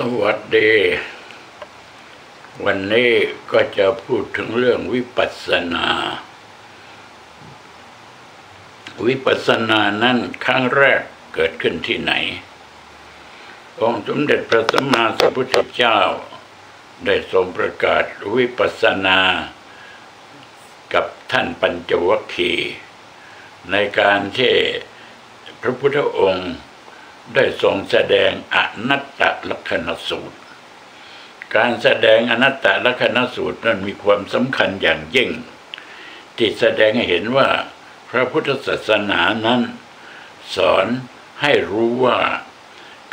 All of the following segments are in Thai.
สวัสดี วันนี้ก็จะพูดถึงเรื่องวิปัสสนา วิปัสสนานั้นครั้งแรกเกิดขึ้นที่ไหน องค์สมเด็จพระสัมมาสัมพุทธเจ้า ได้ทรงประกาศวิปัสสนา กับท่านปัญจวัคคีย์ในการที่พระพุทธองค์ ได้ทรงแสดงอนัตตลักษณสูตร การแสดงอนัตตลักษณสูตรนั้นมีความสำคัญอย่างยิ่ง ที่แสดงให้เห็นว่าพระพุทธศาสนานั้น สอนให้รู้ว่า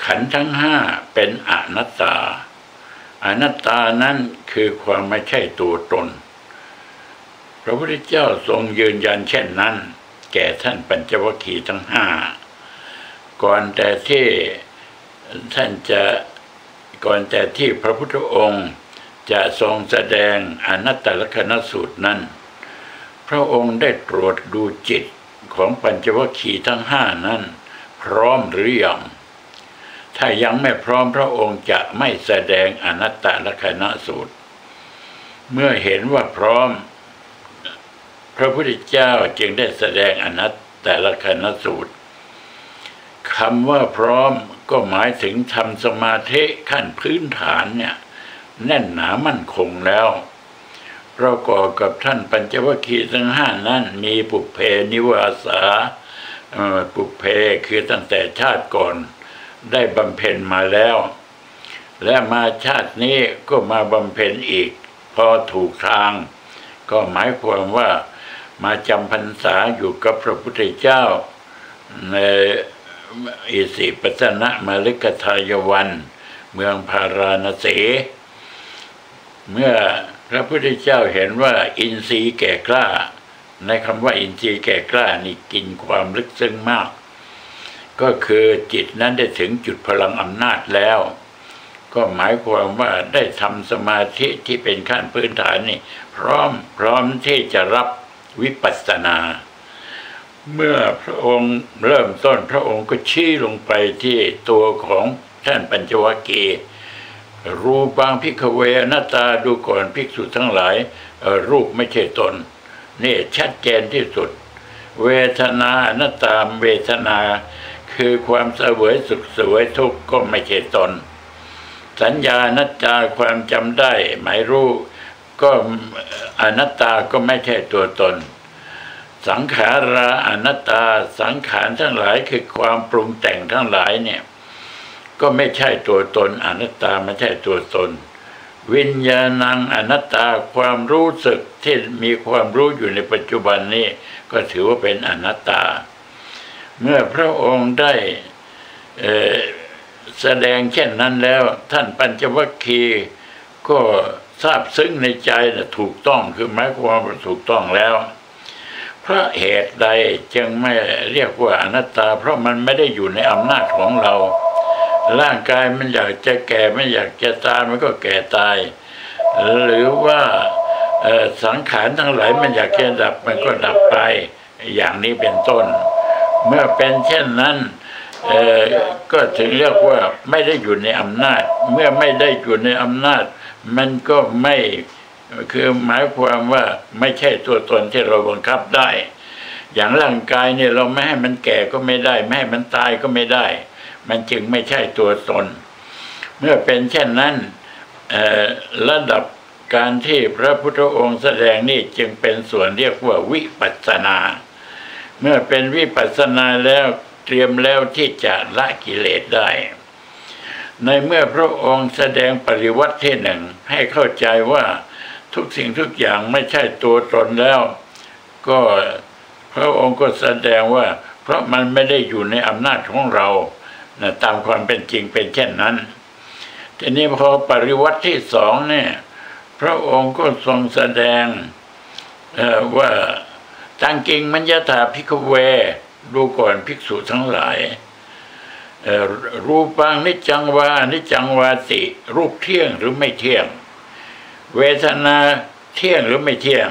ขันธ์ทั้งห้าเป็นอนัตตา อนัตตานั้นคือความไม่ใช่ตัวตน พระพุทธเจ้าทรงยืนยันเช่นนั้น แก่ท่านปัญจวัคคีย์ทั้งห้า ก่อนแต่ที่ท่านจะก่อนแต่ที่พระพุทธองค์จะทรงแสดงอนัตตลกนสูตรนั้น พระองค์ได้ตรวจดูจิตของปัญจวัคคีย์ทั้งห้านั้น พร้อมหรือยังถ้ายังไม่พร้อมพระองค์จะไม่แสดงอนัตตลกนสูตร เมื่อเห็นว่าพร้อม พระพุทธเจ้าจึงได้แสดงอนัตตลกนสูตร คำว่าพร้อมก็หมายถึงทำสมาธิขั้นพื้นฐานเนี่ย แน่นหนามั่นคงแล้วประกอบกับท่านปัญจวัคคีย์ทั้งห้านั้นมีปุเพนิวาสาปุเพคือตั้งแต่ชาติก่อนได้บำเพ็ญมาแล้ว และมาชาตินี้ก็มาบำเพ็ญอีก พอถูกทาง ก็หมายความว่ามาจำพรรษาอยู่กับพระพุทธเจ้าใน อิสิปตนะมาลิกทายวัน เมืองพาราณสีเมื่อพระพุทธเจ้าเห็นว่าอินทรีย์แก่กล้า ในคำว่าอินทรีย์แก่กล้านี่กินความลึกซึ้งมาก ก็คือจิตนั้นได้ถึงจุดพลังอำนาจแล้ว ก็หมายความว่าได้ทำสมาธิที่เป็นขั้นพื้นฐานนี่ พร้อมพร้อมที่จะรับวิปัสสนา เมื่อพระองค์เริ่มต้นพระองค์ก็ชี้ลงไปที่ตัวของท่านปัญจวัคคีย์รูปังพิกเวหน้าตาดูก่อนภิกษุทั้งหลาย รูปไม่ใช่ตนนี่ชัดเจนที่สุด เวทนาหน้าตามเวทนา คือความเสวยสุขเสวยทุกข์ก็ไม่ใช่ตน สัญญานัตตาความจำได้หมายรู้ก็อนัตตาก็ไม่ใช่ตัวตน สังขาราอนัตตาสังขารทั้งหลายคือความปรุงแต่งทั้งหลายเนี่ย ก็ไม่ใช่ตัวตนอนัตตาไม่ใช่ตัวตน วิญญาณังอนัตตาความรู้สึกที่มีความรู้อยู่ในปัจจุบันนี้ ก็ถือว่าเป็นอนัตตา เมื่อพระองค์ได้แสดงเช่นนั้นแล้ว ท่านปัญจวัคคีย์ก็ทราบซึ้งในใจนะถูกต้องคือหมายความว่าถูกต้องแล้ว พราะเหตุใดจึงไม่เรียกว่าอนัตตา เพราะมันไม่ได้อยู่ในอำนาจของเรา ร่างกายมันอยากจะแก่ไม่อยากจะตายมันก็แก่ตาย หรือว่าสังขารทั้งหลายมันอยากจะดับมันก็ดับไป อย่างนี้เป็นต้น เมื่อเป็นเช่นนั้นก็ถึงเรียกว่าไม่ได้อยู่ในอำนาจ เมื่อไม่ได้อยู่ในอำนาจ มันก็ไม่ คือหมายความว่าไม่ใช่ตัวตนที่เราบังคับได้ อย่างร่างกายเนี่ยเราไม่ให้มันแก่ก็ไม่ได้ ไม่ให้มันตายก็ไม่ได้ มันจึงไม่ใช่ตัวตน เมื่อเป็นเช่นนั้นระดับการที่พระพุทธองค์แสดงนี่จึงเป็นส่วนเรียกว่าวิปัสสนา เมื่อเป็นวิปัสสนาแล้วเตรียมแล้วที่จะละกิเลสได้ ในเมื่อพระองค์แสดงปริวัติที่หนึ่งให้เข้าใจว่า ทุกสิ่งทุกอย่างไม่ใช่ตัวตนแล้ว ก็พระองค์ก็แสดงว่า เพราะมันไม่ได้อยู่ในอำนาจของเรานะตามความเป็นจริงเป็นเช่นนั้น ทีนี้พอปริวัติที่สองเนี่ย พระองค์ก็ทรงแสดงว่าตังกิงมัญญาถาพิกเวดูก่อนภิกษุทั้งหลายรูปังนิจังวานิจังวาติ รูปเที่ยงหรือไม่เที่ยง เวทนาเที่ยงหรือไม่เที่ยง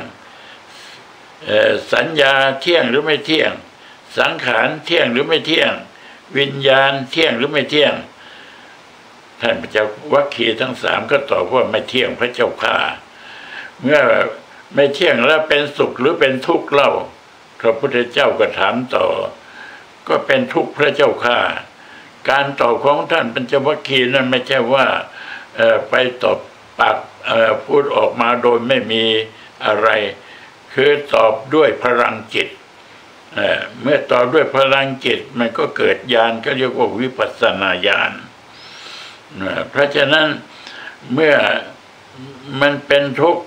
สัญญาเที่ยงหรือไม่เที่ยง สังขารเที่ยงหรือไม่เที่ยง วิญญาณเที่ยงหรือไม่เที่ยง ท่านพระเจ้าวัคคีทั้งสามก็ตอบว่าไม่เที่ยงพระเจ้าข้าเมื่อไม่เที่ยงแล้วเป็นสุขหรือเป็นทุกข์เล่าพระพุทธเจ้าก็ถามต่อ ก็เป็นทุกข์พระเจ้าข้าการตอบของท่านปัญจวัคคีย์นั้นไม่ใช่ว่าไปตอบปาก พูดออกมาโดยไม่มีอะไร คือตอบด้วยพลังจิตเมื่อตอบด้วยพลังจิตมันก็เกิดญาณก็เรียกว่าวิปัสสนาญาณเพราะฉะนั้นเมื่อมันเป็นทุกข์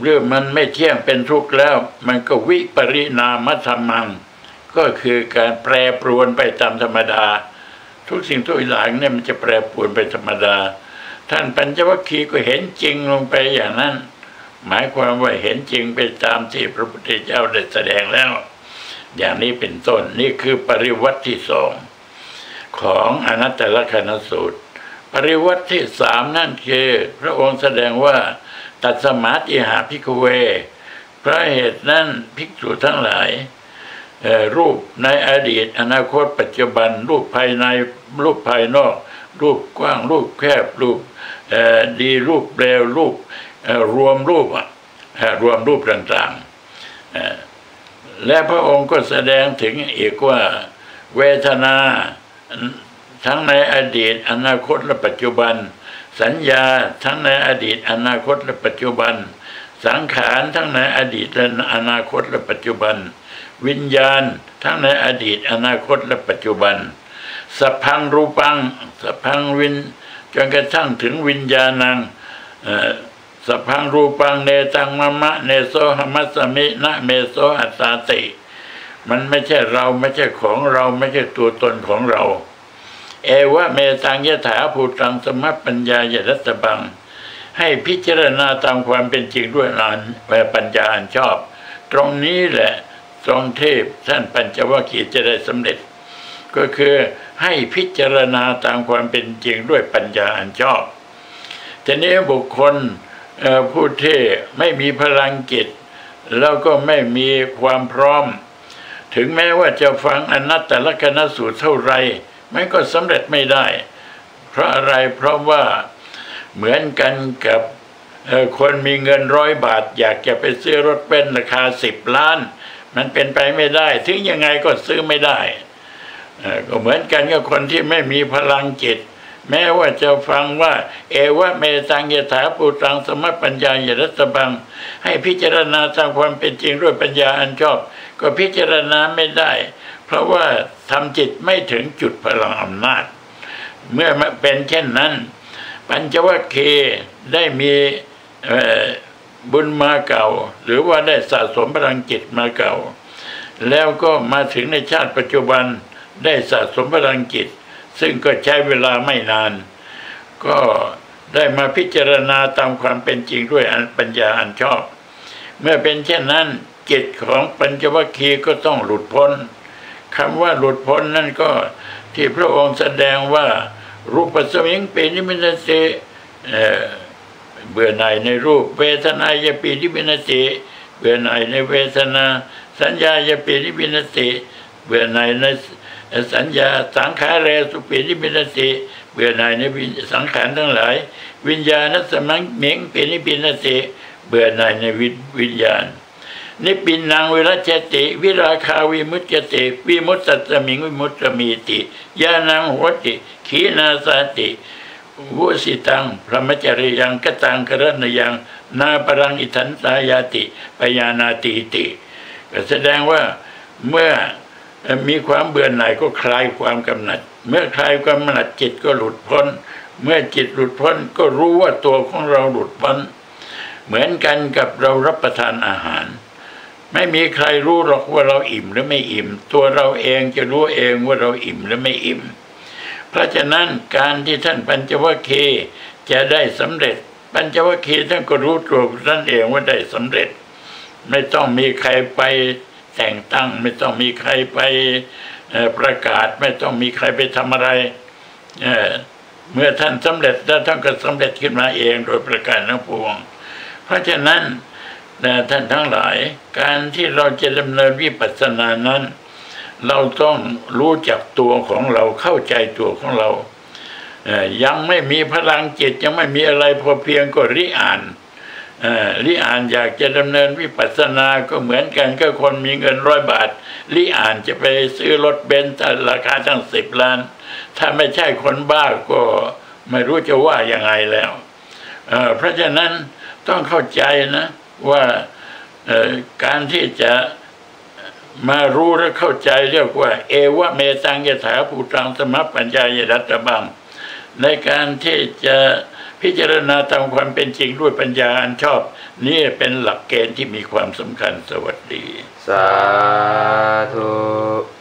หรือมันไม่เที่ยงเป็นทุกข์แล้ว มันก็วิปริณามธรรมัง ก็คือการแปรปรวนไปตามธรรมดา ทุกสิ่งทุกอย่างเนี่ยมันจะแปรปรวนไปธรรมดา ท่านปัญจวัคคีย์ก็เห็นจริงลงไปอย่างนั้น หมายความว่าเห็นจริงไปตามที่พระพุทธเจ้าได้แสดงแล้ว อย่างนี้เป็นต้นนี่คือปริวัติที่สองของอนัตตลกนสูตร ปริวัติที่สามนั่นคือพระองค์แสดงว่าตัดสมาธิหาพิกเว พระเหตุนั้นภิกษุทั้งหลายรูปในอดีต อนาคตปัจจุบัน รูปภายในรูปภายนอก รูปกว้างรูปแคบรูป ดีรูปเร็วรูปรวมรูปรวมรูปต่างๆและพระองค์ก็แสดงถึงอีกว่าเวทนาทั้งในอดีตอนาคตและปัจจุบัน สัญญาทั้งในอดีตอนาคตและปัจจุบัน สังขารทั้งในอดีตและอนาคตและปัจจุบัน วิญญาณทั้งในอดีตอนาคตและปัจจุบันสัพพังรูปังสัพพังวิน จนกระทั่งถึงวิญญาณังสพังรูปังเนตังมะมะเนโซหมัสมินะเมโซอัตตาติ มันไม่ใช่เราไม่ใช่ของเราไม่ใช่ตัวตนของเรา เอวะเมตังยถาภูตังสมัปัญญายรัตบัง ให้พิจารณาตามความเป็นจริงด้วยนานแวปัญญาอันชอบ ตรงนี้แหละทรงเทพท่านปัญจวัคคีย์จะได้สำเร็จ ก็คือให้พิจารณาตามความเป็นจริงด้วยปัญญาอันชอบทีนี้บุคคลผู้ที่ไม่มีพลังจิตแล้วก็ไม่มีความพร้อม ถึงแม้ว่าจะฟังอนัตตลกนสูตรเท่าไรมันก็สำเร็จไม่ได้ เพราะอะไรเพราะว่าเหมือนกันกับคนมีเงินร้อยบาท อยากจะไปซื้อรถเป็นราคาสิบล้าน มันเป็นไปไม่ได้ ถึงยังไงก็ซื้อไม่ได้ ก็เหมือนกันกับคนที่ไม่มีพลังจิต แม้ว่าจะฟังว่า เอวะเมตังยถาปูตังสมปัญญายรัตบัง ให้พิจารณาตามความเป็นจริงด้วยปัญญาอันชอบ ก็พิจารณาไม่ได้ เพราะว่าทำจิตไม่ถึงจุดพลังอำนาจ เมื่อเป็นเช่นนั้น ปัญจวัคคีย์ได้มีบุญมาเก่า หรือว่าได้สะสมพลังจิตมาเก่า แล้วก็มาถึงในชาติปัจจุบัน ได้สะสมพลังจิต ซึ่งก็ใช้เวลาไม่นาน ก็ได้มาพิจารณาตามความเป็นจริงด้วยปัญญาอันชอบ เมื่อเป็นเช่นนั้นจิตของปัญจวัคคีย์ก็ต้องหลุดพ้นคำว่าหลุดพ้นนั่นก็ที่พระองค์แสดงว่ารูปสมิงเป็นนิมิตเสเบื่อหน่ายในรูป เวทนายปีนิมินติเบื่อหน่ายในเวทนา สัญญายปีนิมินติ เบื่อหน่ายในสัญญาสังขารเรสุปีนิมินติเบื่อหน่ายในสังขารทั้งหลาย วิญญาณสมังเมงเป็นนิพินติเบื่อหน่ายในวิญญาณนิปินังวิรัจติ วิราคาวิมุตติวิมุตตสมิงวิมุตตมีติยานังโหติ ขีนาสาติวุสิตังพระมจริยังกตังกรณยัง นาปรังอิทันสายาติปยานาติติก็แสดงว่าเมื่อ มีความเบื่อหน่ายก็คลายความกำหนัด เมื่อคลายความกำหนัดจิตก็หลุดพ้น เมื่อจิตหลุดพ้นก็รู้ว่าตัวของเราหลุดพ้น เหมือนกันกับเรารับประทานอาหาร ไม่มีใครรู้หรอกว่าเราอิ่มหรือไม่อิ่ม ตัวเราเองจะรู้เองว่าเราอิ่มหรือไม่อิ่ม เพราะฉะนั้นการที่ท่านปัญจวัคคีย์จะได้สำเร็จ ปัญจวัคคีย์ท่านก็รู้ตัวท่านเองว่าได้สำเร็จ ไม่ต้องมีใครไป แต่งตั้งไม่ต้องมีใครไปประกาศไม่ต้องมีใครไปทำอะไรเเมื่อท่านสำเร็จแล้วท่านก็สำเร็จขึ้นมาเองโดยประการทั้งปวง เพราะฉะนั้นท่านทั้งหลาย การที่เราจะดำเนินวิปัสสนานั้น เราต้องรู้จักตัวของเราเข้าใจตัวของเรา ยังไม่มีพลังจิตยังไม่มีอะไรพอเพียงก็ริอ่าน เอ่อริอ่านอยากจะดำเนินวิปัสสนาก็เหมือนกันก็คนมีเงินร้อยบาทริอ่านจะไปซื้อรถเบนซ์ราคาตั้งสิบล้าน ถ้าไม่ใช่คนบ้าก็ไม่รู้จะว่ายังไงแล้วเเพราะฉะนั้นต้องเข้าใจนะว่าการที่จะมารู้และเข้าใจเรียกว่า เอวะเมตังยถาภูตังสมัปปัญญายรัตบัง ในการที่จะ พิจารณาตามความเป็นจริงด้วยปัญญาอันชอบ นี่เป็นหลักเกณฑ์ที่มีความสำคัญสวัสดี สาธุ